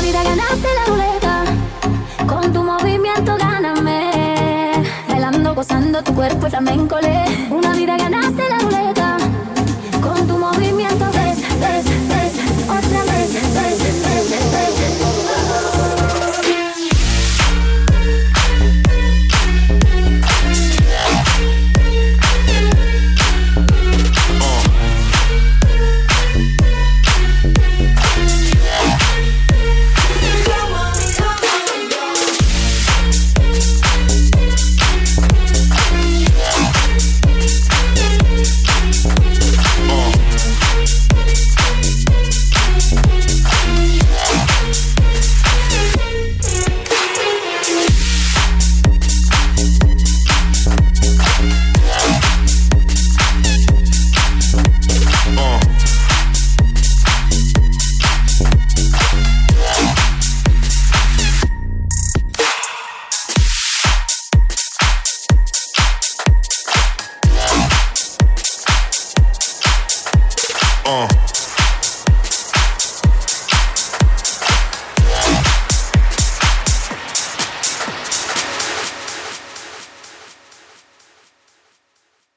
Una vida ganaste la ruleta, con tu movimiento gáname. Bailando, gozando tu cuerpo flamenco le. Una vida ganaste la Uh.